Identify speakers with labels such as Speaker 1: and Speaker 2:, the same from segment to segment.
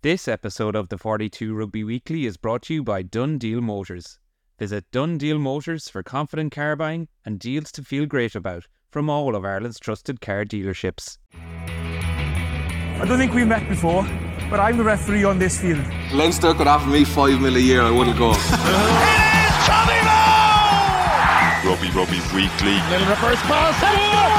Speaker 1: This episode of the 42 Rugby Weekly is brought to you by DoneDeal Motors. Visit DoneDeal Motors for confident car buying and deals to feel great about from all of Ireland's trusted car dealerships.
Speaker 2: I don't think we've met before, but I'm the referee on this field.
Speaker 3: Leinster could offer me five mil a year, I wouldn't go.
Speaker 4: it is Rugby Rugby Weekly.
Speaker 5: Little reverse pass. Drive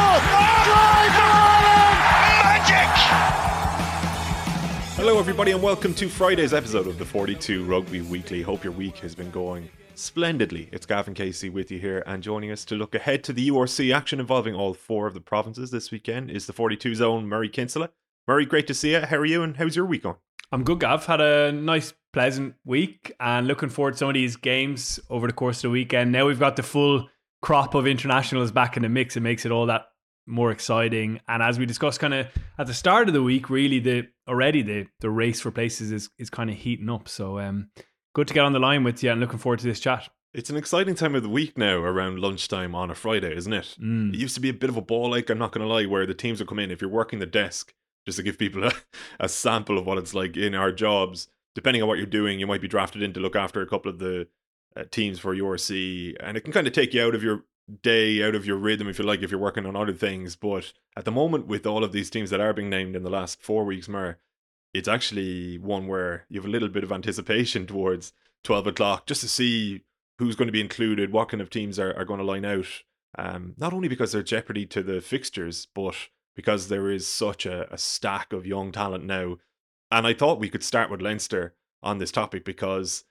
Speaker 4: Hello, everybody, and welcome to Friday's episode of the 42 Rugby Weekly. Hope your week has been going splendidly. It's Gavan Casey with you here, and joining us to look ahead to the URC action involving all four of the provinces this weekend is the 42 zone Murray Kinsella. Murray, great to see you. How are you, and how's your week going?
Speaker 6: I'm good, Gav. Had a nice, pleasant week, and looking forward to some of these games over the course of the weekend. Now we've got the full crop of internationals back in the mix. It makes it all that more exciting. And as we discussed kind of at the start of the week, really the already the the race for places is is kind of heating up. So um good to get on the line with you and looking forward to this chat.
Speaker 4: It's an exciting time of the week now around lunchtime on a Friday, isn't it?
Speaker 6: Mm.
Speaker 4: It used to be a bit of a ball like, I'm not going to lie, where the teams would come in. If you're working the desk, just to give people a, a sample of what it's like in our jobs, depending on what you're doing, you might be drafted in to look after a couple of the uh, teams for URC, and it can kind of take you out of your day out of your rhythm if you like if you're working on other things. But at the moment with all of these teams that are being named in the last four weeks more it's actually one where you have a little bit of anticipation towards 12 o'clock just to see who's going to be included what kind of teams are, are going to line out. Um, not only because they're jeopardy to the fixtures but because there is such a, a stack of young talent now. And i thought we could start with leinster on this topic because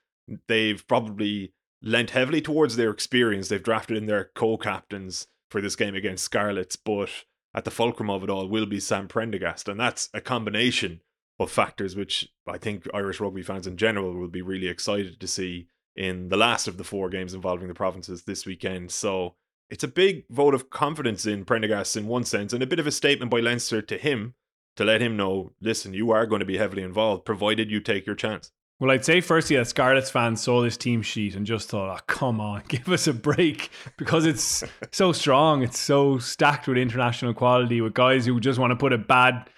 Speaker 4: they've probably lent heavily towards their experience. They've drafted in their co-captains for this game against Scarlets, but at the fulcrum of it all will be Sam Prendergast, and that's a combination of factors which I think Irish rugby fans in general will be really excited to see in the last of the four games involving the provinces this weekend. So it's a big vote of confidence in Prendergast in one sense, and a bit of a statement by Leinster to him to let him know, listen, you are going to be heavily involved, provided you take your chance.
Speaker 6: Well, I'd say firstly that Scarlets fans saw this team sheet and just thought, oh, come on, give us a break because it's so strong. It's so stacked with international quality, with guys who just want to put a bad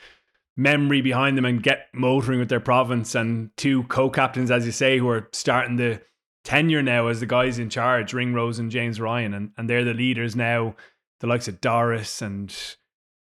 Speaker 6: memory behind them and get motoring with their province, and two co captains, as you say, who are starting the tenure now as the guys in charge, Ringrose and James Ryan, and, and they're the leaders now, the likes of Doris and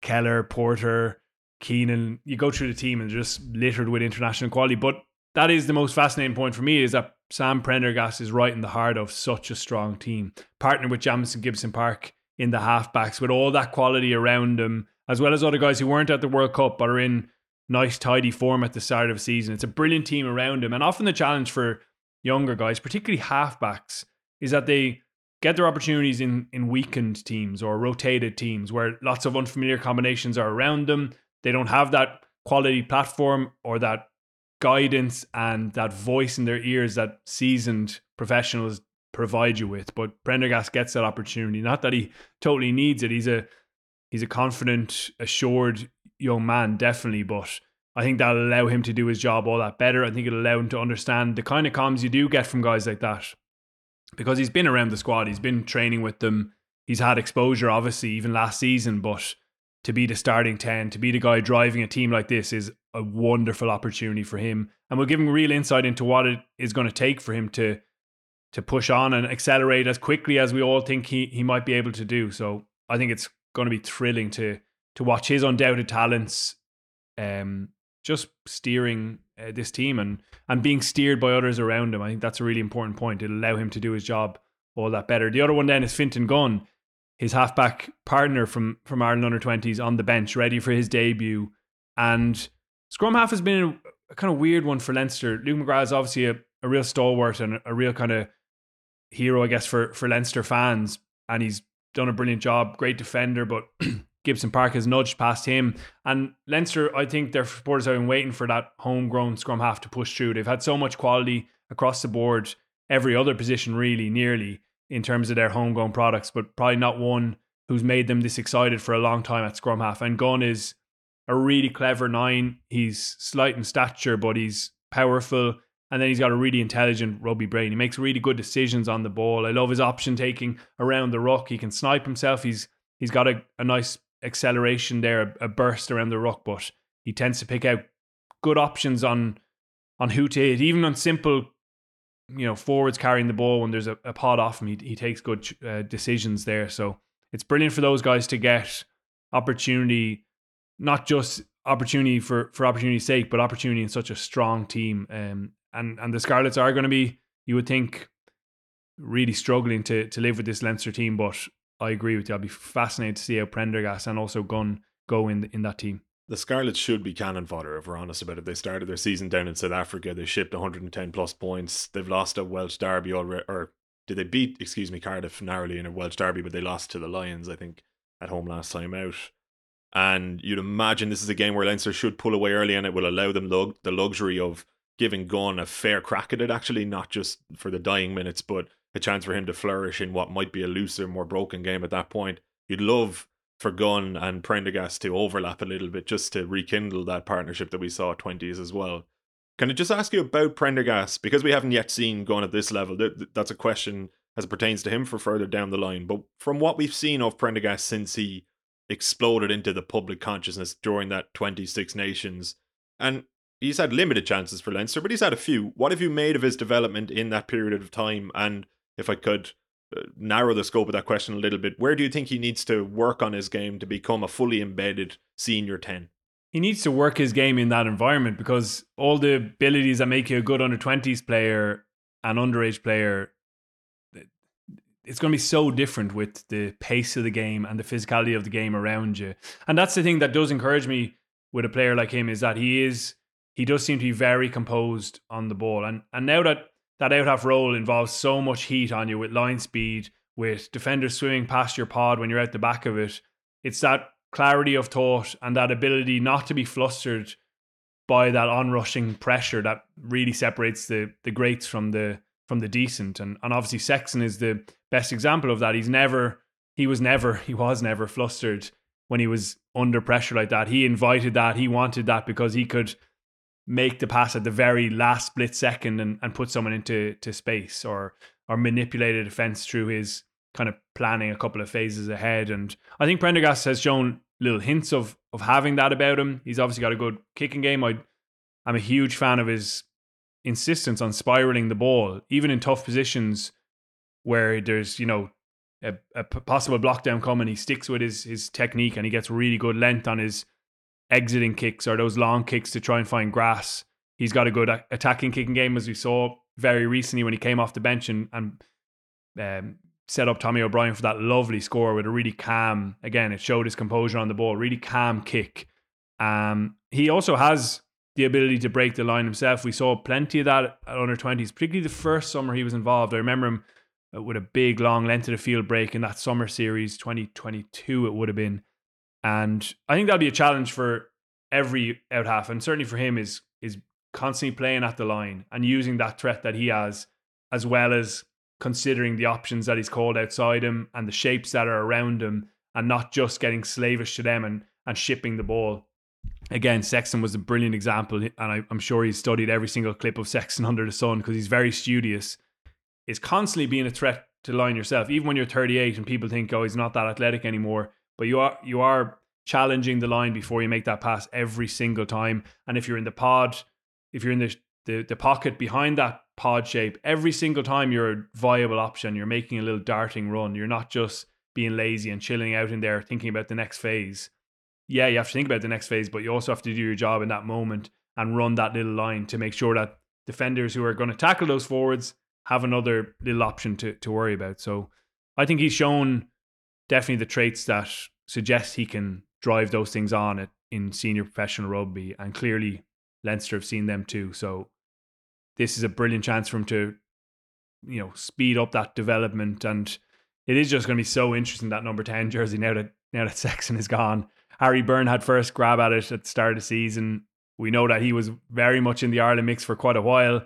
Speaker 6: Kelleher, Porter. Keenan, you go through the team and just littered with international quality. But that is the most fascinating point for me is that Sam Prendergast is right in the heart of such a strong team. Partnered with Jamison Gibson Park in the halfbacks with all that quality around him, as well as other guys who weren't at the World Cup but are in nice, tidy form at the start of the season. It's a brilliant team around him. And often the challenge for younger guys, particularly halfbacks, is that they get their opportunities in, in weakened teams or rotated teams where lots of unfamiliar combinations are around them. They don't have that quality platform or that guidance and that voice in their ears that seasoned professionals provide you with. But Prendergast gets that opportunity. Not that he totally needs it. He's a he's a confident, assured young man, definitely. But I think that'll allow him to do his job all that better. I think it'll allow him to understand the kind of comms you do get from guys like that. Because he's been around the squad, he's been training with them, he's had exposure, obviously, even last season, but to be the starting 10, to be the guy driving a team like this is a wonderful opportunity for him. And we'll give him real insight into what it is going to take for him to to push on and accelerate as quickly as we all think he, he might be able to do. So I think it's going to be thrilling to to watch his undoubted talents um, just steering uh, this team and and being steered by others around him. I think that's a really important point. It'll allow him to do his job all that better. The other one then is Fintan Gunne, his halfback partner from from Ireland under 20s on the bench, ready for his debut. And Scrum half has been a, kind of weird one for Leinster. Luke McGrath is obviously a, a real stalwart and a, a real kind of hero, I guess, for, for Leinster fans. And he's done a brilliant job, great defender, but Gibson Park has nudged past him. And Leinster, I think their supporters have been waiting for that homegrown scrum half to push through. They've had so much quality across the board, every other position really, nearly, in terms of their homegrown products, but probably not one who's made them this excited for a long time at scrum half. And Gunne is a really clever nine. He's slight in stature, but he's powerful. And then he's got a really intelligent rugby brain. He makes really good decisions on the ball. I love his option taking around the ruck. He can snipe himself. He's he's got a, a nice acceleration there, a, a burst around the ruck, but he tends to pick out good options on on who to hit, even on simple, you know, forwards carrying the ball when there's a, a off him. He, he takes good uh, decisions there. So it's brilliant for those guys to get opportunity, not just opportunity for for opportunity's sake, but opportunity in such a strong team. Um, and and the Scarlets are going to be, you would think, really struggling to to live with this Leinster team. But I agree with you. I'll be fascinated to see how Prendergast and also Gunne go in in that team.
Speaker 4: The Scarlets should be cannon fodder if we're honest about it. They started their season down in South Africa. They shipped 110 plus points. They've lost a Welsh derby already, or did they beat? Excuse me, Cardiff narrowly in a Welsh derby, but they lost to the Lions, I think, at home last time out. And you'd imagine this is a game where Leinster should pull away early, and it will allow them lug- the luxury of giving Gunne a fair crack at it. Actually, not just for the dying minutes, but a chance for him to flourish in what might be a looser, more broken game at that point. You'd love for Gunne and Prendergast to overlap a little bit just to rekindle that partnership that we saw at 20s as well. Can I just ask you about Prendergast? Because we haven't yet seen Gunne at this level. That's a question as it pertains to him for further down the line. But from what we've seen of Prendergast since he exploded into the public consciousness during that 26 Nations, and he's had limited chances for Leinster, but he's had a few. What have you made of his development in that period of time? And if I could uh, narrow the scope of that question a little bit, where do you think he needs to work on his game to become a fully embedded senior 10?
Speaker 6: He needs to work his game in that environment because all the abilities that make you a good under 20s player and underage player, it's going to be so different with the pace of the game and the physicality of the game around you. And that's the thing that does encourage me with a player like him is that he is he does seem to be very composed on the ball. And and now that that out half role involves so much heat on you with line speed, with defenders swimming past your pod when you're out the back of it. It's that clarity of thought and that ability not to be flustered by that onrushing pressure that really separates the the greats from the from the decent. And and obviously Sexton is the best example of that. He's never he was never he was never flustered when he was under pressure like that. He invited that, he wanted that because he could make the pass at the very last split second and, and put someone into to space or or manipulate a defense through his kind of planning a couple of phases ahead. And I think Prendergast has shown little hints of of having that about him. He's obviously got a good kicking game. I I'm a huge fan of his insistence on spiraling the ball, even in tough positions where there's, you know, a, a possible block down coming. He sticks with his his technique and he gets really good length on his exiting kicks or those long kicks to try and find grass. He's got a good attacking kicking game, as we saw very recently when he came off the bench and, and um, set up Tommy O'Brien for that lovely score with a really calm, again, it showed his composure on the ball, really calm kick. Um, he also has the ability to break the line himself. We saw plenty of that at under 20s, particularly the first summer he was involved. I remember him uh, with a big, long length of the field break in that summer series, 2022, it would have been. And I think that'll be a challenge for every out half, and certainly for him is is constantly playing at the line and using that threat that he has, as well as considering the options that he's called outside him and the shapes that are around him, and not just getting slavish to them and and shipping the ball. Again, Sexton was a brilliant example, and I, am sure he's studied every single clip of Sexton under the sun because he's very studious. Is constantly being a threat to line yourself, even when you're 38 and people think, oh, he's not that athletic anymore but you are you are challenging the line before you make that pass every single time. And if you're in the pod, if you're in the the, the pocket behind that pod shape, every single time you're a viable option. You're making a little darting run. You're not just being lazy and chilling out in there thinking about the next phase. Yeah, you have to think about the next phase, but you also have to do your job in that moment and run that little line to make sure that defenders who are going to tackle those forwards have another little option to, to worry about. So I think he's shown definitely the traits that suggest he can drive those things on it in senior professional rugby, and clearly Leinster have seen them too. So this is a brilliant chance for him to, you know, speed up that development, and it is just going to be so interesting that number ten jersey now that now that Sexton is gone. Harry Byrne had first grab at it at the start of the season. We know that he was very much in the Ireland mix for quite a while.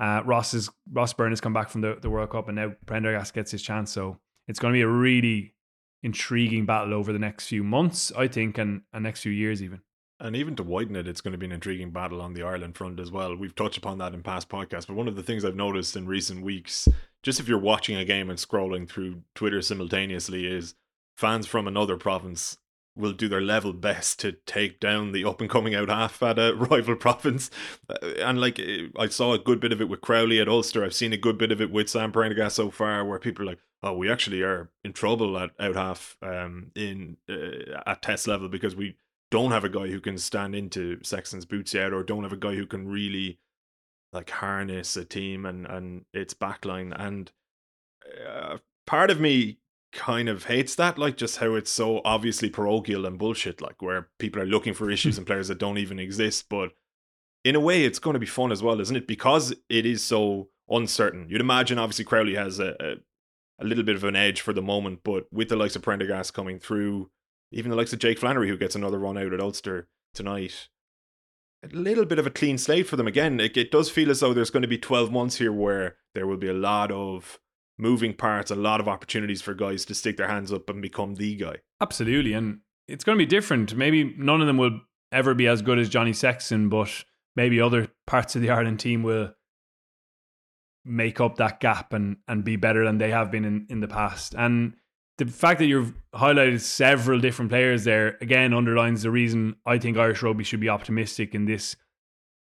Speaker 6: Uh, Ross is Ross Byrne has come back from the, the World Cup, and now Prendergast gets his chance. So it's going to be a really intriguing battle over the next few months, I think, and, and next few years even.
Speaker 4: And even to widen it, it's going to be an intriguing battle on the Ireland front as well. We've touched upon that in past podcasts, but one of the things I've noticed in recent weeks, just if you're watching a game and scrolling through Twitter simultaneously, is fans from another province will do their level best to take down the up and coming out half at a rival province. Uh, and like I saw a good bit of it with Crowley at Ulster. I've seen a good bit of it with Sam Prendergast so far, where people are like, "Oh, we actually are in trouble at out half um, in uh, at test level because we don't have a guy who can stand into Sexton's boots yet, or don't have a guy who can really like harness a team and and its backline and." Uh, part of me kind of hates that, like just how it's so obviously parochial and bullshit, like where people are looking for issues and players that don't even exist. But in a way, it's going to be fun as well, isn't it? Because it is so uncertain. You'd imagine, obviously, Crowley has a, a, a little bit of an edge for the moment, but with the likes of Prendergast coming through, even the likes of Jake Flannery, who gets another run out at Ulster tonight, a little bit of a clean slate for them again. It, it does feel as though there's going to be 12 months here where there will be a lot of moving parts, a lot of opportunities for guys to stick their hands up and become the guy.
Speaker 6: Absolutely. And it's going to be different. Maybe none of them will ever be as good as Johnny Sexton, but maybe other parts of the Ireland team will make up that gap and, and be better than they have been in, in the past. And the fact that you've highlighted several different players there again underlines the reason I think Irish rugby should be optimistic in this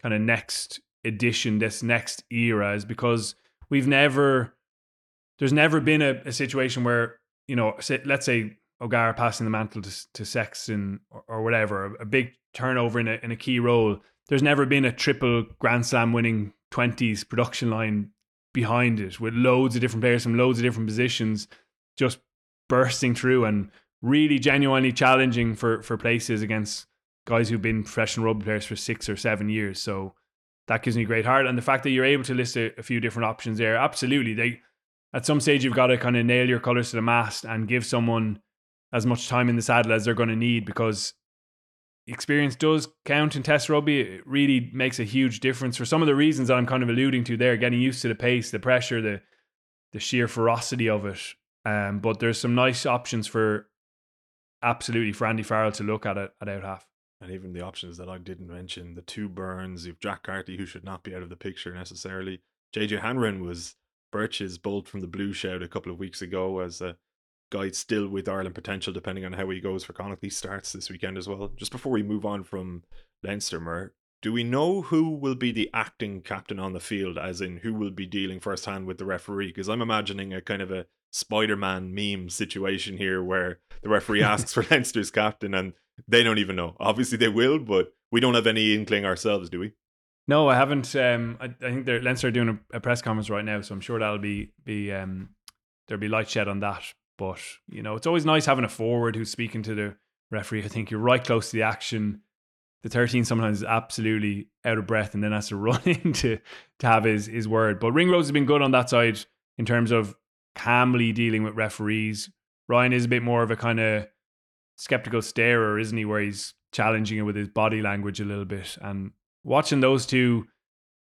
Speaker 6: kind of next edition, this next era, is because we've never there's never been a, a situation where you know, say, let's say O'Gara passing the mantle to, to Sexton or, or whatever, a, a, big turnover in a in a key role. There's never been a triple Grand Slam winning twenties production line behind it with loads of different players from loads of different positions just bursting through and really genuinely challenging for for places against guys who've been professional rugby players for six or seven years. So that gives me great heart. And the fact that you're able to list a, a few different options there, absolutely. They at some stage you've got to kind of nail your colors to the mast and give someone as much time in the saddle as they're going to need because experience does count in test rugby. It really makes a huge difference for some of the reasons that I'm kind of alluding to there, getting used to the pace, the pressure, the the sheer ferocity of it. Um, but there's some nice options for absolutely for Andy Farrell to look at it at out half.
Speaker 4: And even the options that I didn't mention, the two Byrnes, you've Jack Carty, who should not be out of the picture necessarily. JJ Hanrahan was Birch's bolt from the blue shout a couple of weeks ago as a guy still with Ireland potential, depending on how he goes for Connacht. He starts this weekend as well. Just before we move on from Leinster, do we know who will be the acting captain on the field, as in who will be dealing firsthand with the referee? Because I'm imagining a kind of a Spider Man meme situation here where the referee asks for Leinster's captain and they don't even know. Obviously, they will, but we don't have any inkling ourselves, do we?
Speaker 6: No, I haven't. Um, I, I think they're Leinster are doing a, a, press conference right now, so I'm sure that'll be be um, there'll be light shed on that. But you know, it's always nice having a forward who's speaking to the referee. I think you're right close to the action. The 13 sometimes is absolutely out of breath and then has to run in to, to have his, his word. But Ringrose has been good on that side in terms of calmly dealing with referees. Ryan is a bit more of a kind of skeptical starer, isn't he? Where he's challenging it with his body language a little bit. And watching those two,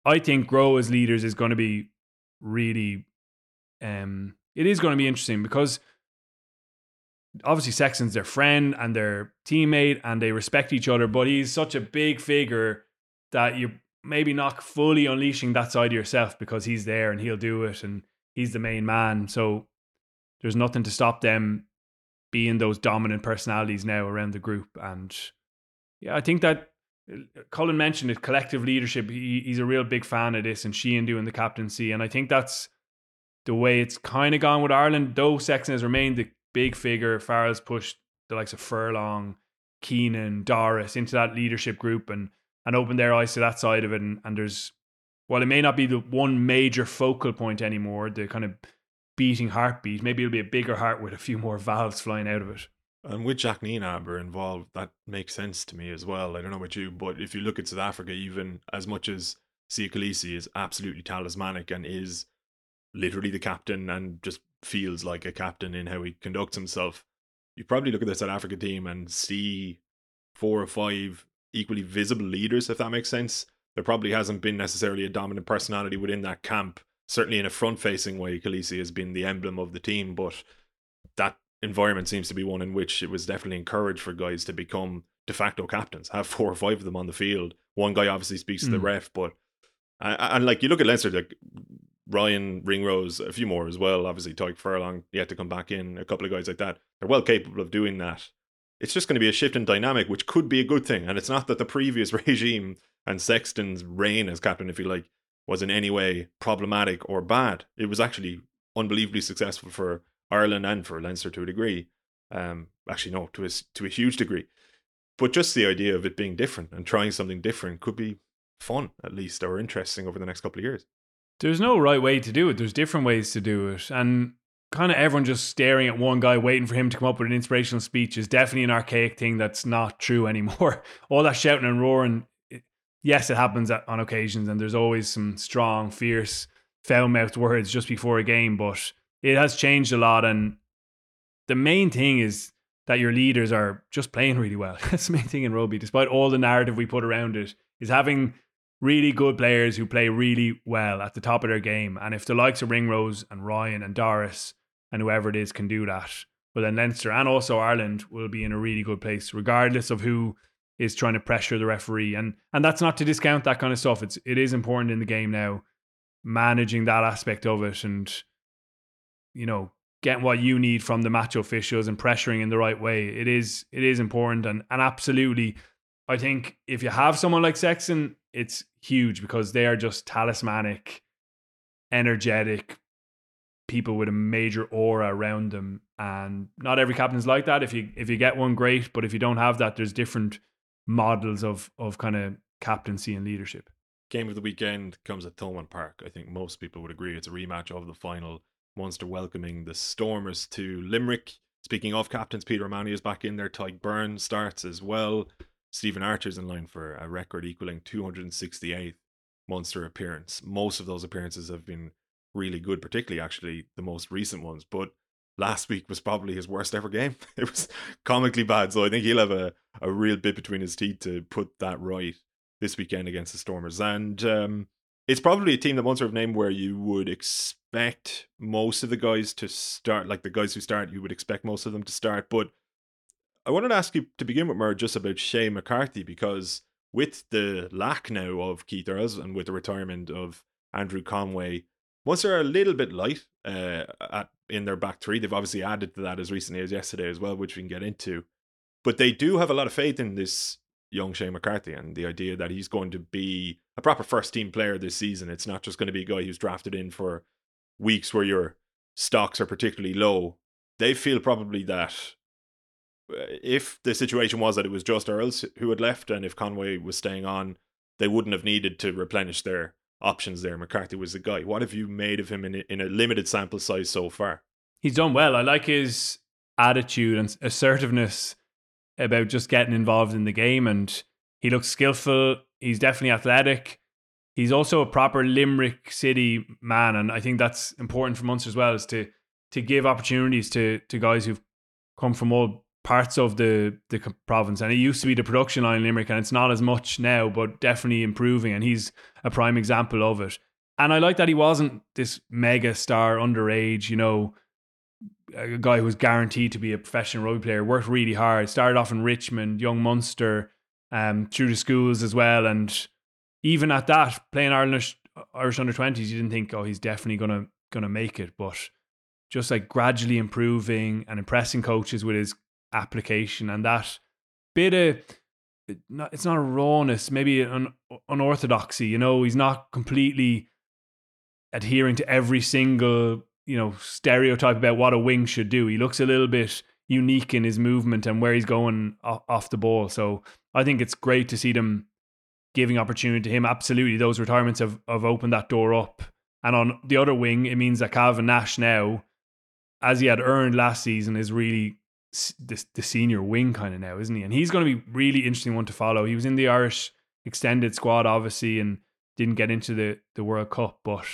Speaker 6: I think grow as leaders is going to be really, um, it is going to be interesting because obviously Sexton's their friend and their teammate and they respect each other, but he's such a big figure that you're maybe not fully unleashing that side of yourself because he's there and he'll do it and he's the main man. So there's nothing to stop them being those dominant personalities now around the group. And yeah, I think that Colin mentioned it, collective leadership. He, he's a real big fan of this, and Sheehan doing the captaincy, and I think that's the way it's kind of gone with Ireland. Though Sexton has remained the big figure, Farrell's pushed the likes of Furlong, Keenan, Doris into that leadership group, and and opened their eyes to that side of it. And, and there's, while it may not be the one major focal point anymore, the kind of beating heartbeat, maybe it'll be a bigger heart with a few more valves flying out of it.
Speaker 4: And with Jacques Nienaber involved, that makes sense to me as well. I don't know about you, but if you look at South Africa, even as much as Siya Kolisi is absolutely talismanic and is literally the captain and just feels like a captain in how he conducts himself, you probably look at the South Africa team and see four or five equally visible leaders, if that makes sense. There probably hasn't been necessarily a dominant personality within that camp. Certainly in a front facing way, Kolisi has been the emblem of the team, but environment seems to be one in which it was definitely encouraged for guys to become de facto captains, have four or five of them on the field. One guy obviously speaks to the hmm. ref, but and, and like you look at Leinster, like Ryan Ringrose, a few more as well. Obviously, Tadhg Furlong yet to come back in, a couple of guys like that. They're well capable of doing that. it's just going to be a shift in dynamic, which could be a good thing. And it's not that the previous regime and Sexton's reign as captain, if you like, was in any way problematic or bad. It was actually unbelievably successful for Ireland and for Leinster to a degree. Um, actually, no, to a, to a huge degree. But just the idea of it being different and trying something different could be fun, at least, or interesting over the next couple of years.
Speaker 6: There's no right way to do it. There's different ways to do it. And kind of everyone just staring at one guy, waiting for him to come up with an inspirational speech is definitely an archaic thing that's not true anymore. All that shouting and roaring, yes, it happens on occasions, and there's always some strong, fierce, foul mouthed words just before a game, but it has changed a lot. And the main thing is that your leaders are just playing really well. That's the main thing in rugby, despite all the narrative we put around it, is having really good players who play really well at the top of their game. And if the likes of Ringrose and Ryan and Doris and whoever it is can do that, well, then Leinster and also Ireland will be in a really good place, regardless of who is trying to pressure the referee. And and that's not to discount that kind of stuff. It's it is important in the game now, managing that aspect of it and you know, getting what you need from the match officials and pressuring in the right way. It is it is important and and absolutely I think if you have someone like Sexton, it's huge because they are just talismanic, energetic people with a major aura around them. And not every captain's like that. If you if you get one, great. But if you don't have that, there's different models of of kind of captaincy and leadership.
Speaker 4: Game of the weekend comes at Thomond Park. I think most people would agree it's a rematch of the final. Munster welcoming the Stormers to Limerick. Speaking of captains, Peter O'Mahony is back in there. Tadhg Beirne starts as well. Stephen Archer's in line for a record equaling 268th Munster appearance. Most of those appearances have been really good, particularly actually the most recent ones. But last week was probably his worst ever game. It was comically bad. So I think he'll have a, a real bit between his teeth to put that right this weekend against the Stormers. And um, it's probably a team that Munster have named where you would expect most of the guys to start, like the guys who start, you would expect most of them to start. But I wanted to ask you to begin with, Mer, just about Shane McCarthy, because with the lack now of Keith Earls and with the retirement of Andrew Conway, once they're a little bit light uh, at, in their back three, they've obviously added to that as recently as yesterday as well, which we can get into. But they do have a lot of faith in this young Shane McCarthy and the idea that he's going to be a proper first team player this season. It's not just going to be a guy who's drafted in for weeks where your stocks are particularly low. They feel probably that uh, if the situation was that it was just Earls who had left and if Conway was staying on, they wouldn't have needed to replenish their options there. McCarthy was the guy. What have you made of him in, in a limited sample size so far?
Speaker 6: He's done well. I like his attitude and assertiveness about just getting involved in the game and he looks skillful. He's definitely athletic. He's also a proper Limerick City man, and I think that's important for Munster as well, is to to give opportunities to to guys who've come from all parts of the the province, and it used to be the production line in Limerick, and it's not as much now, but definitely improving, and he's a prime example of it. And I like that he wasn't this mega star underage, you know, a guy who was guaranteed to be a professional rugby player. Worked really hard. Started off in Richmond, young Munster, um, through the schools as well, and even at that, playing Irish Irish under twenties, you didn't think, oh, he's definitely gonna gonna make it, but just like gradually improving and impressing coaches with his application and that bit of it's not a rawness, maybe an unorthodoxy. You know, he's not completely adhering to every single you know stereotype about what a wing should do. He looks a little bit unique in his movement and where he's going off the ball. So I think it's great to see them giving opportunity to him. Absolutely, those retirements have have opened that door up. And on the other wing, it means that Calvin Nash now, as he had earned last season, is really the, the senior wing kind of now, isn't he? And he's going to be really interesting one to follow. He was in the Irish extended squad, obviously, and didn't get into the, the World Cup. But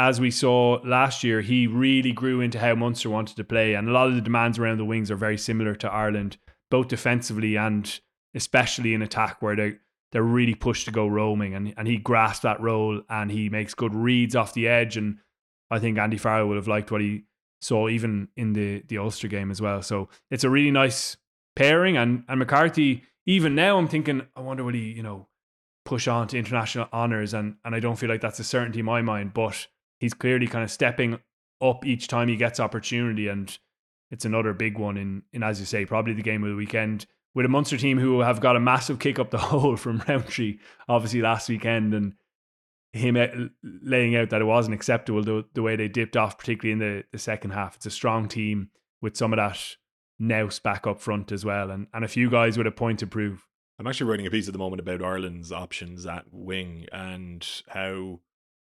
Speaker 6: as we saw last year, he really grew into how Munster wanted to play. And a lot of the demands around the wings are very similar to Ireland, both defensively and especially in attack, where they, they're really pushed to go roaming. And, and he grasped that role and he makes good reads off the edge. And I think Andy Farrell would have liked what he saw even in the the Ulster game as well. So it's a really nice pairing. And and McCarthy, even now, I'm thinking, I wonder will he, you know, push on to international honours? And and I don't feel like that's a certainty in my mind. But he's clearly kind of stepping up each time he gets opportunity. And it's another big one in in as you say probably the game of the weekend with a Munster team who have got a massive kick up the hole from Rowntree obviously last weekend and him eh, laying out that it wasn't acceptable the, the way they dipped off particularly in the, the second half it's a strong team with some of that nous back up front as well and, and a few guys with a point to prove
Speaker 4: I'm actually writing a piece at the moment about Ireland's options at wing and how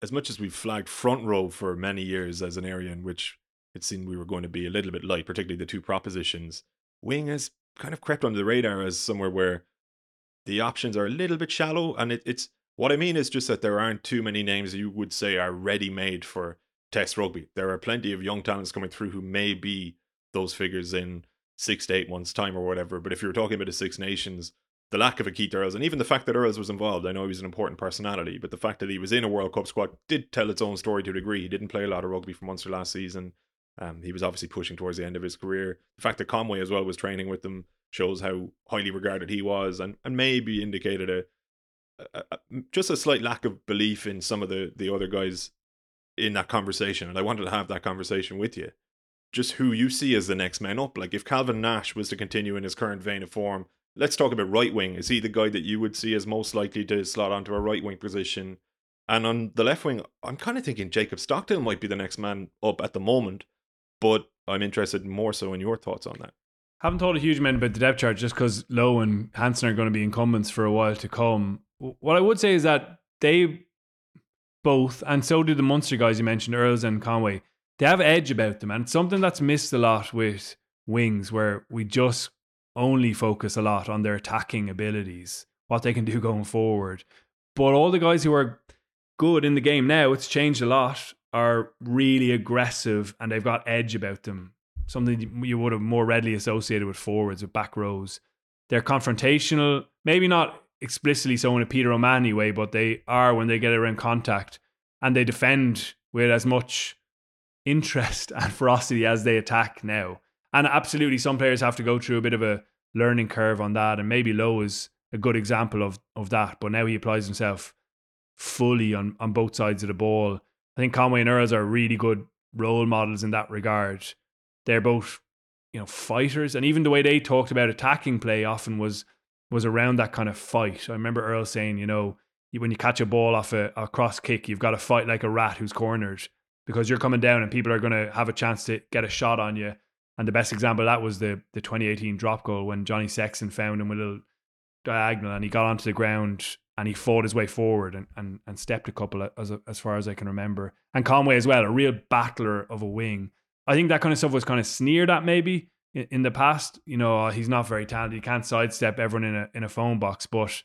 Speaker 4: as much as we've flagged front row for many years as an area in which it seemed we were going to be a little bit light, particularly the two propositions, wing has kind of crept under the radar as somewhere where the options are a little bit shallow. And it, it's what I mean is just that there aren't too many names you would say are ready made for Test rugby. There are plenty of young talents coming through who may be those figures in six to eight months' time or whatever. But if you're talking about the Six Nations, the lack of a Keith Earls, and even the fact that Earls was involved, I know he was an important personality, but the fact that he was in a World Cup squad did tell its own story to a degree. He didn't play a lot of rugby for Munster last season. Um, he was obviously pushing towards the end of his career. The fact that Conway as well was training with them shows how highly regarded he was, and, and maybe indicated a, a, a just a slight lack of belief in some of the the other guys in that conversation. And I wanted to have that conversation with you. Just who you see as the next man up. Like if Calvin Nash was to continue in his current vein of form, let's talk about right wing. Is he the guy that you would see as most likely to slot onto a right wing position? And on the left wing, I'm kind of thinking Jacob Stockdale might be the next man up at the moment, but I'm interested more so in your thoughts on that.
Speaker 6: Haven't thought a huge amount about the depth chart just because Lowe and Hansen are going to be incumbents for a while to come. What I would say is that they both, and so do the Munster guys you mentioned, Earls and Conway, they have edge about them. And it's something that's missed a lot with wings, where we just only focus a lot on their attacking abilities, what they can do going forward. But all the guys who are good in the game now, it's changed a lot, are really aggressive and they've got edge about them. Something you would have more readily associated with forwards, with back rows. They're confrontational, maybe not explicitly so in a Peter O'Mahony way, but they are when they get around contact and they defend with as much interest and ferocity as they attack now. And absolutely, some players have to go through a bit of a learning curve on that. And maybe Lowe is a good example of, of that. But now he applies himself fully on, on both sides of the ball. I think Conway and Earls are really good role models in that regard. They're both, you know, fighters. And even the way they talked about attacking play often was was around that kind of fight. I remember Earl saying, you know, when you catch a ball off a, a cross kick, you've got to fight like a rat who's cornered because you're coming down and people are going to have a chance to get a shot on you and the best example of that was the the 2018 drop goal when Johnny Sexton found him with a little diagonal and he got onto the ground and he fought his way forward and, and, and stepped a couple as as far as I can remember. And Conway as well, a real battler of a wing. I think that kind of stuff was kind of sneered at maybe in, in the past. You know, oh, he's not very talented. He can't sidestep everyone in a in a phone box. But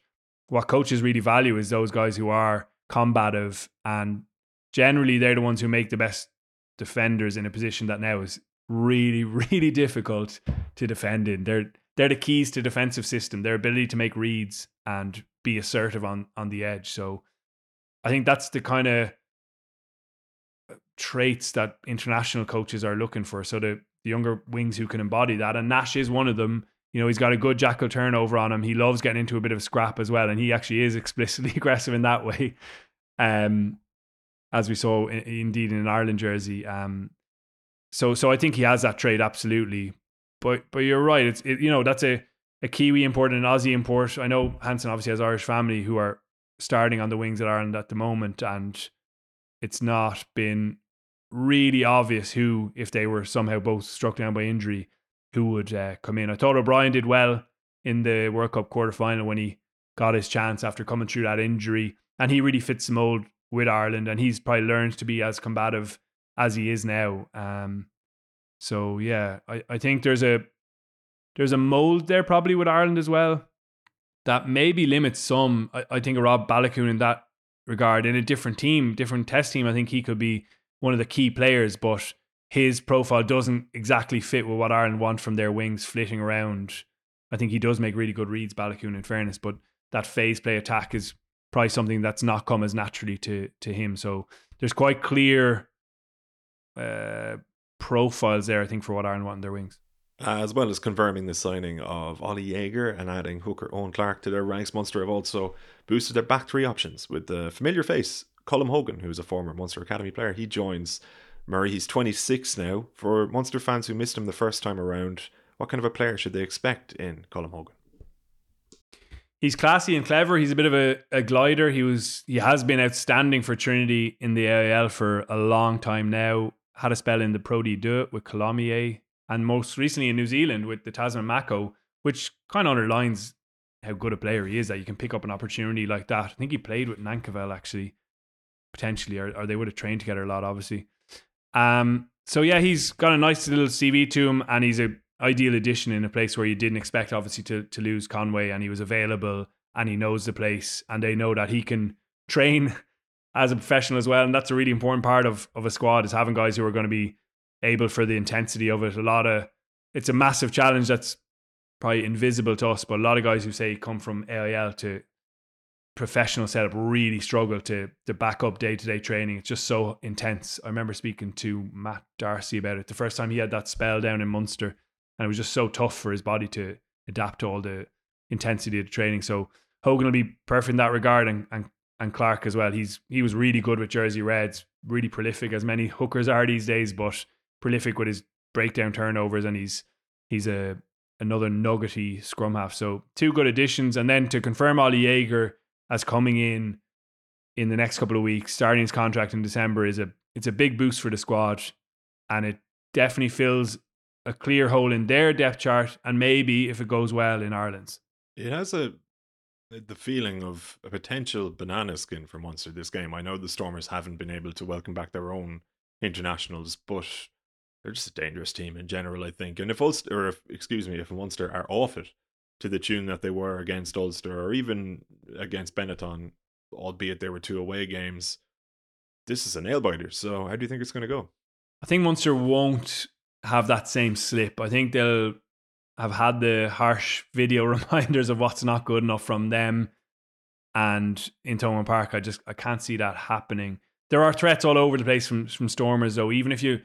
Speaker 6: what coaches really value is those guys who are combative and generally they're the ones who make the best defenders in a position that now is really, really difficult to defend in. They're they're the keys to defensive system. Their ability to make reads and be assertive on on the edge. So I think that's the kind of uh, traits that international coaches are looking for. So the, the younger wings who can embody that, and Nash is one of them. You know, he's got a good jackal turnover on him. He loves getting into a bit of scrap as well, and he actually is explicitly aggressive in that way. Um, as we saw in, indeed in an Ireland jersey. Um, so so I think he has that trade absolutely. But but you're right. It's it, you know that's a a Kiwi import and an Aussie import. I know Hansen obviously has Irish family who are starting on the wings at Ireland at the moment, and it's not been really obvious who, if they were somehow both struck down by injury, who would uh, come in. I thought O'Brien did well in the World Cup quarter final when he got his chance after coming through that injury, and he really fits the mold with Ireland, and he's probably learned to be as combative as he is now. Um, so yeah, I, I think there's a there's a mold there probably with Ireland as well that maybe limits some. I, I think Rob Baloucoune in that regard in a different team, different test team. I think he could be one of the key players, but his profile doesn't exactly fit with what Ireland want from their wings flitting around. I think he does make really good reads, Baloucoune, in fairness, but that phase play attack is probably something that's not come as naturally to to him. So there's quite clear uh, profiles there, I think, for what Ireland want in their wings.
Speaker 4: As well as confirming the signing of Oli Jager and adding hooker Eoghan Clarke to their ranks, Munster have also boosted their back three options with the familiar face, Colm Hogan, who's a former Munster Academy player. He joins Murray. He's 26 now. For Munster fans who missed him the first time around, what kind of a player should they expect in Colm Hogan?
Speaker 6: He's classy and clever. He's a bit of a, a glider. He was he has been outstanding for Trinity in the AIL for a long time now. Had a spell in the Pro D2 with Colomiers and most recently in New Zealand with the Tasman Mako, which kind of underlines how good a player he is that you can pick up an opportunity like that. I think he played with Nankivell actually, potentially, or, or they would have trained together a lot, obviously. Um, so yeah, he's got a nice little CV to him, and he's a ideal addition in a place where you didn't expect, obviously, to to lose Conway, and he was available, and he knows the place, and they know that he can train as a professional as well, and that's a really important part of of a squad is having guys who are going to be able for the intensity of it. A lot of it's a massive challenge that's probably invisible to us, but a lot of guys who say come from AIL to professional setup really struggle to to back up day to day training. It's just so intense. I remember speaking to Matt Darcy about it the first time he had that spell down in Munster, and it was just so tough for his body to adapt to all the intensity of the training. So Hogan will be perfect in that regard, and and, and Clarke as well. He's he was really good with Jersey Reds, really prolific as many hookers are these days, but prolific with his breakdown turnovers, and he's he's a another nuggety scrum half. So two good additions, and then to confirm Oli Jager as coming in in the next couple of weeks, starting his contract in December is a it's a big boost for the squad, and it definitely fills a clear hole in their depth chart, and maybe if it goes well in Ireland's.
Speaker 4: It has a Uh, the feeling of a potential banana skin for Munster this game. I know the Stormers haven't been able to welcome back their own internationals, but they're just a dangerous team in general, I think. And if Ulster, or if, excuse me, if Munster are off it, to the tune that they were against Ulster or even against Benetton, albeit there were two away games. This is a nail biter. So how do you think it's going to go?
Speaker 6: I think Munster won't have that same slip. I think they'll have had the harsh video reminders of what's not good enough from them. And in Thomond Park, I just I can't see that happening. There are threats all over the place from from Stormers, though. Even if you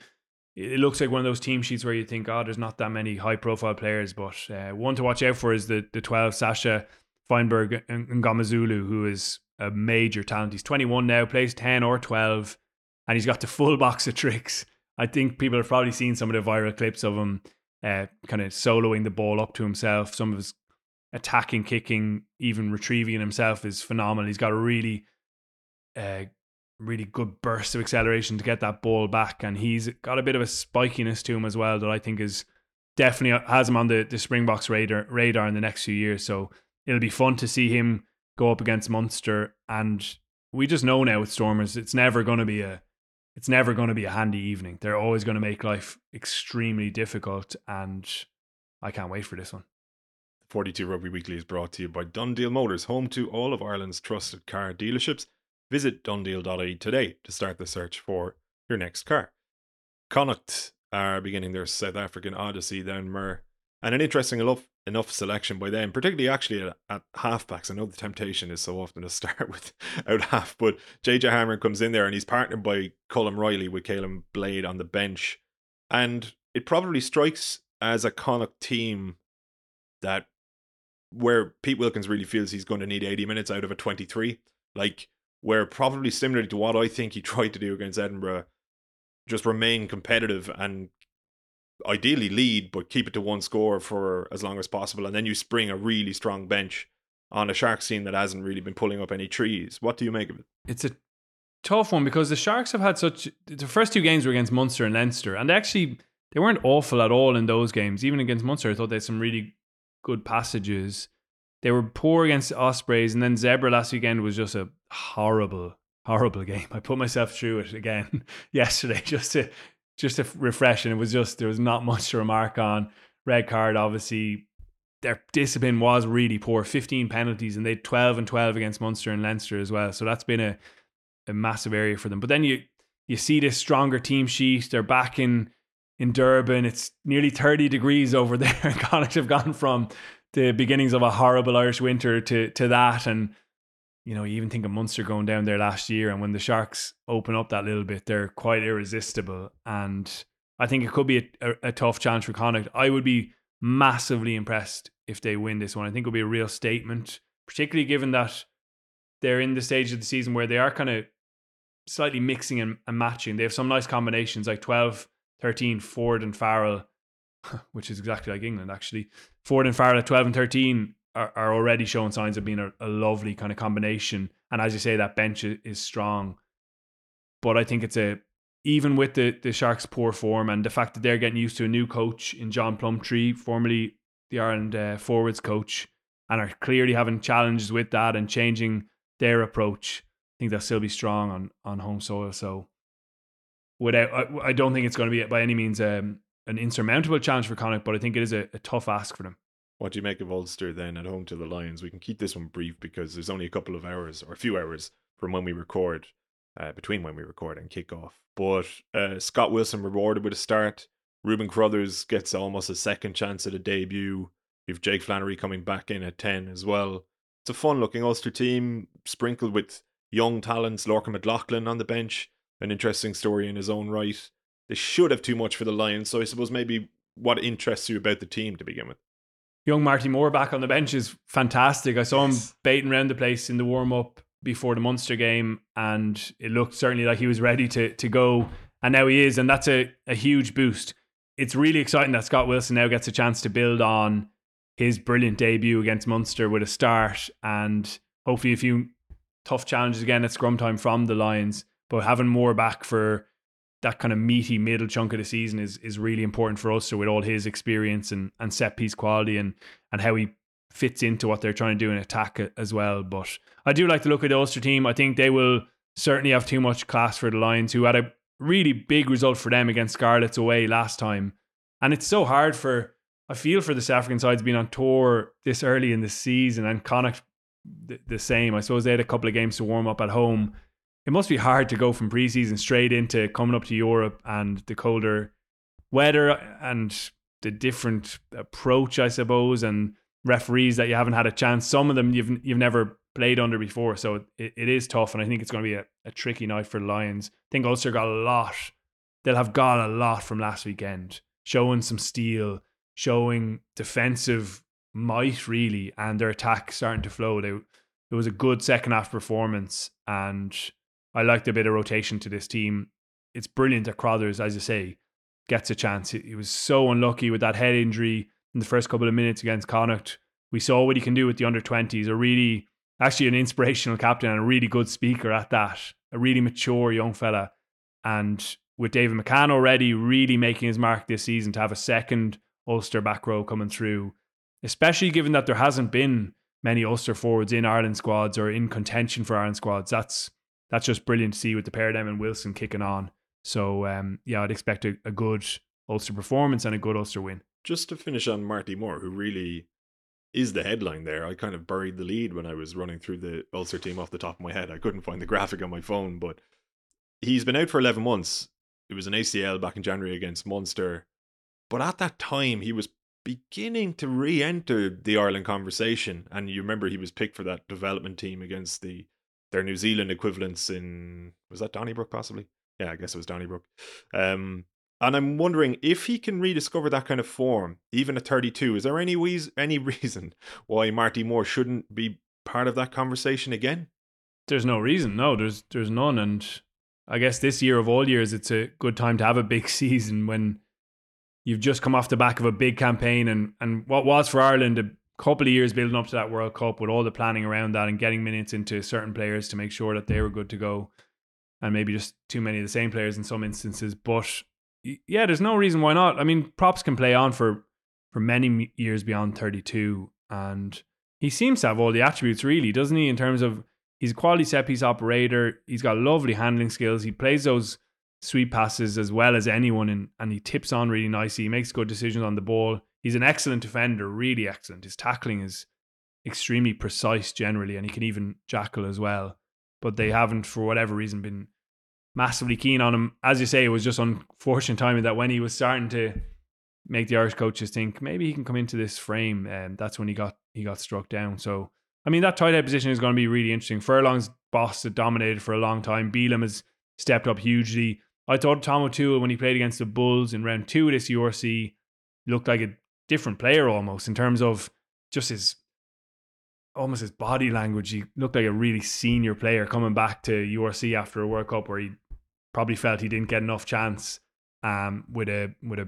Speaker 6: it looks like one of those team sheets where you think, oh, there's not that many high profile players, but uh, one to watch out for is the the 12 Sacha Feinberg and Mngomezulu, who is a major talent. He's 21 now, plays 10 or 12, and he's got the full box of tricks. I think people have probably seen some of the viral clips of him uh, kind of soloing the ball up to himself. Some of his attacking, kicking, even retrieving himself is phenomenal. He's got a really uh, really good burst of acceleration to get that ball back. And he's got a bit of a spikiness to him as well that I think is definitely has him on the, the Springboks radar, radar in the next few years. So it'll be fun to see him go up against Munster. And we just know now with Stormers, it's never going to be a it's never going to be a handy evening. They're always going to make life extremely difficult, and I can't wait for this one.
Speaker 4: 42 Rugby Weekly is brought to you by DoneDeal Motors, home to all of Ireland's trusted car dealerships. Visit donedeal.ie today to start the search for your next car. Connacht are beginning their South African odyssey down Mer, and an interesting enough enough selection by them, particularly actually at, at halfbacks. I know the temptation is so often to start with out half, but JJ Hanrahan comes in there and he's partnered by Colm Reilly with Caolin Blade on the bench, and it probably strikes as a Connacht team that where Pete Wilkins really feels he's going to need 80 minutes out of a 23. Like where probably similar to what I think he tried to do against Edinburgh, just remain competitive and ideally lead, but keep it to one score for as long as possible. And then you spring a really strong bench on a Sharks team that hasn't really been pulling up any trees. What do you make of it?
Speaker 6: It's a tough one because the Sharks have had such. The first two games were against Munster and Leinster, and actually they weren't awful at all in those games. Even against Munster, I thought they had some really good passages. They were poor against Ospreys, and then Zebre last weekend was just a horrible, horrible game. I put myself through it again yesterday just to just to refresh, and it was just there was not much to remark on. Red card, obviously, their discipline was really poor. Fifteen penalties, and they twelve and twelve against Munster and Leinster as well. So that's been a a massive area for them. But then you you see this stronger team sheet. They're back in in Durban. It's nearly thirty degrees over there. Connacht have gone from the beginnings of a horrible Irish winter to to that. And you know, you even think of Munster going down there last year, and when the Sharks open up that little bit, they're quite irresistible. And I think it could be a, a, a tough challenge for Connacht. I would be massively impressed if they win this one. I think it'll be a real statement, particularly given that they're in the stage of the season where they are kind of slightly mixing and, and matching. They have some nice combinations like 12, 13, Ford and Farrell, which is exactly like England actually. Ford and Farrell at 12 and 13 are, are already showing signs of being a, a, lovely kind of combination. And as you say, that bench is, strong. But I think it's a even with the the Sharks' poor form and the fact that they're getting used to a new coach in John Plumtree, formerly the Ireland uh, forwards coach, and are clearly having challenges with that and changing their approach. I think they'll still be strong on on home soil. So, without, I, I don't think it's going to be by any means um, an insurmountable challenge for Connacht, but I think it is a, a tough ask for them.
Speaker 4: What do you make of Ulster then at home to the Lions? We can keep this one brief because there's only a couple of hours or a few hours from when we record, uh, between when we record and kick off. But uh, Scott Wilson rewarded with a start. Reuben Crothers gets almost a second chance at a debut. You've Jake Flannery coming back in at 10 as well. It's a fun looking Ulster team, sprinkled with young talents. Lorcan McLaughlin on the bench, an interesting story in his own right. They should have too much for the Lions, so I suppose maybe what interests you about the team to begin with?
Speaker 6: Young Marty Moore back on the bench is fantastic. I saw yes. him baiting around the place in the warm up before the Munster game, and it looked certainly like he was ready to to go. And now he is, and that's a, a huge boost. It's really exciting that Scott Wilson now gets a chance to build on his brilliant debut against Munster with a start and hopefully a few tough challenges again at scrum time from the Lions. But having more back for that kind of meaty middle chunk of the season is is really important for Ulster with all his experience and, and set piece quality and and how he fits into what they're trying to do in attack as well. But I do like to look at the Ulster team. I think they will certainly have too much class for the Lions, who had a really big result for them against Scarlets away last time. And it's so hard for I feel for the South African sides being on tour this early in the season and Connacht the, the same. I suppose they had a couple of games to warm up at home it must be hard to go from preseason straight into coming up to Europe and the colder weather and the different approach, I suppose, and referees that you haven't had a chance. Some of them you've you've never played under before, so it, it is tough, and I think it's going to be a, a tricky night for the Lions. I think Ulster got a lot. They'll have got a lot from last weekend, showing some steel, showing defensive might really, and their attack starting to flow. They, it was a good second half performance, and I liked a bit of rotation to this team. It's brilliant that Crothers, as you say, gets a chance. He was so unlucky with that head injury in the first couple of minutes against Connacht. We saw what he can do with the under 20s. A really, actually, an inspirational captain and a really good speaker at that. A really mature young fella. And with David McCann already really making his mark this season to have a second Ulster back row coming through, especially given that there hasn't been many Ulster forwards in Ireland squads or in contention for Ireland squads. That's that's just brilliant to see with the pair of them and Wilson kicking on. So um, yeah, I'd expect a, a good Ulster performance and a good Ulster win.
Speaker 4: Just to finish on Marty Moore, who really is the headline there. I kind of buried the lead when I was running through the Ulster team off the top of my head. I couldn't find the graphic on my phone, but he's been out for 11 months. It was an ACL back in January against Munster. But at that time, he was beginning to re enter the Ireland conversation. And you remember he was picked for that development team against the their New Zealand equivalents in was that Donnybrook possibly? Yeah, I guess it was Donnybrook. Um, and I'm wondering if he can rediscover that kind of form, even at 32. Is there any wheeze, any reason why Marty Moore shouldn't be part of that conversation again?
Speaker 6: There's no reason. No, there's there's none. And I guess this year of all years, it's a good time to have a big season when you've just come off the back of a big campaign and and what was for Ireland couple of years building up to that World Cup with all the planning around that and getting minutes into certain players to make sure that they were good to go, and maybe just too many of the same players in some instances. But yeah, there's no reason why not. I mean, props can play on for for many years beyond 32, and he seems to have all the attributes, really, doesn't he? In terms of he's a quality set piece operator, he's got lovely handling skills, he plays those sweet passes as well as anyone, and and he tips on really nicely. He makes good decisions on the ball he's an excellent defender, really excellent. His tackling is extremely precise generally, and he can even jackal as well. But they haven't, for whatever reason, been massively keen on him. As you say, it was just unfortunate timing that when he was starting to make the Irish coaches think maybe he can come into this frame, and that's when he got he got struck down. So I mean that tight head position is going to be really interesting. Furlong's boss had dominated for a long time. Bealham has stepped up hugely. I thought Tom O'Toole when he played against the Bulls in round two of this URC looked like a different player almost in terms of just his almost his body language. He looked like a really senior player coming back to URC after a World Cup where he probably felt he didn't get enough chance. Um, with a with a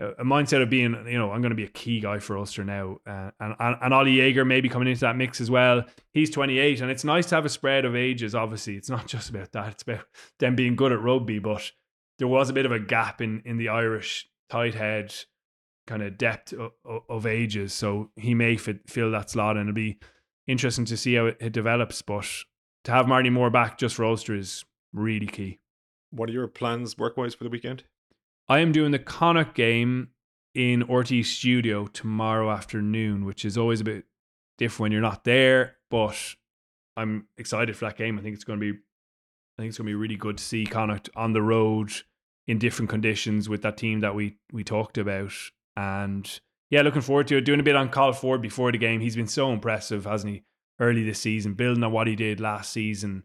Speaker 6: a mindset of being, you know, I'm going to be a key guy for Ulster now. Uh, and, and, and Oli Jager maybe coming into that mix as well. He's 28, and it's nice to have a spread of ages, obviously. It's not just about that, it's about them being good at rugby. But there was a bit of a gap in, in the Irish tight head kind of depth of, of ages. So he may fit, fill that slot, and it'll be interesting to see how it, it develops. But to have Marty Moore back just for Ulster is really key.
Speaker 4: What are your plans work wise for the weekend?
Speaker 6: I am doing the Connacht game in RT Studio tomorrow afternoon, which is always a bit different when you're not there, but I'm excited for that game. I think it's going to be, I think it's going to be really good to see Connacht on the road in different conditions with that team that we we talked about, and yeah, looking forward to it. Doing a bit on Cathal Forde before the game. He's been so impressive, hasn't he? Early this season, building on what he did last season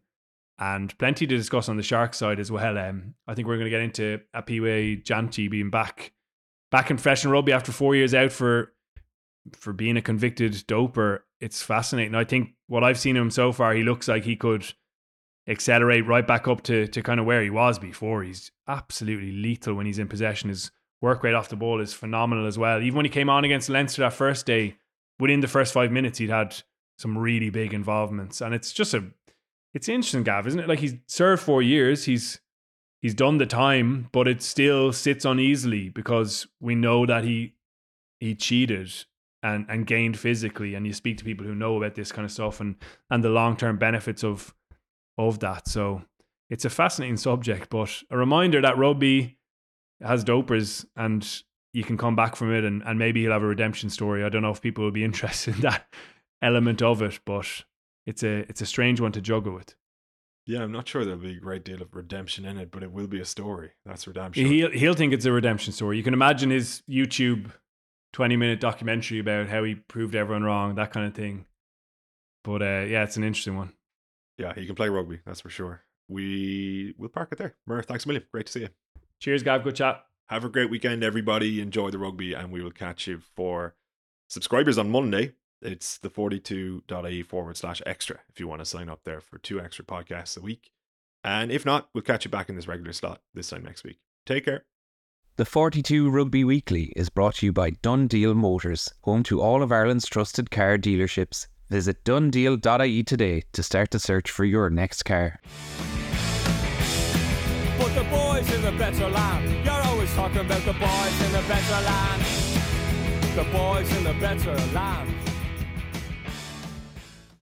Speaker 6: and plenty to discuss on the shark side as well. Um, I think we're going to get into Aphiwe Dyantyi being back back in and rugby after four years out for for being a convicted doper. It's fascinating. I think what I've seen of him so far, he looks like he could accelerate right back up to to kind of where he was before. He's absolutely lethal when he's in possession. His work rate off the ball is phenomenal as well. Even when he came on against Leinster that first day, within the first five minutes, he'd had some really big involvements, and it's just a it's interesting, Gav, isn't it? Like he's served four years, he's he's done the time, but it still sits uneasily because we know that he he cheated and and gained physically. And you speak to people who know about this kind of stuff and and the long term benefits of of that. So it's a fascinating subject, but a reminder that rugby has dopers and you can come back from it and, and maybe he'll have a redemption story. I don't know if people will be interested in that element of it, but it's a it's a strange one to juggle with.
Speaker 4: Yeah, I'm not sure there'll be a great deal of redemption in it, but it will be a story. That's redemption.
Speaker 6: He'll he'll think it's a redemption story. You can imagine his YouTube 20 minute documentary about how he proved everyone wrong, that kind of thing. But uh, yeah, it's an interesting one.
Speaker 4: Yeah, he can play rugby, that's for sure. We will park it there. Mur, thanks a million. Great to see you.
Speaker 6: Cheers, Gav. Good chat.
Speaker 4: Have a great weekend, everybody. Enjoy the rugby, and we will catch you for subscribers on Monday it's the 42.ie forward slash extra if you want to sign up there for two extra podcasts a week. And if not, we'll catch you back in this regular slot this time next week. Take care.
Speaker 1: The 42 Rugby Weekly is brought to you by DoneDeal Motors, home to all of Ireland's trusted car dealerships. Visit donedeal.ie today to start the search for your next car.
Speaker 7: Boys in the better land, you're always talking about the boys in the better land. The boys in the better land.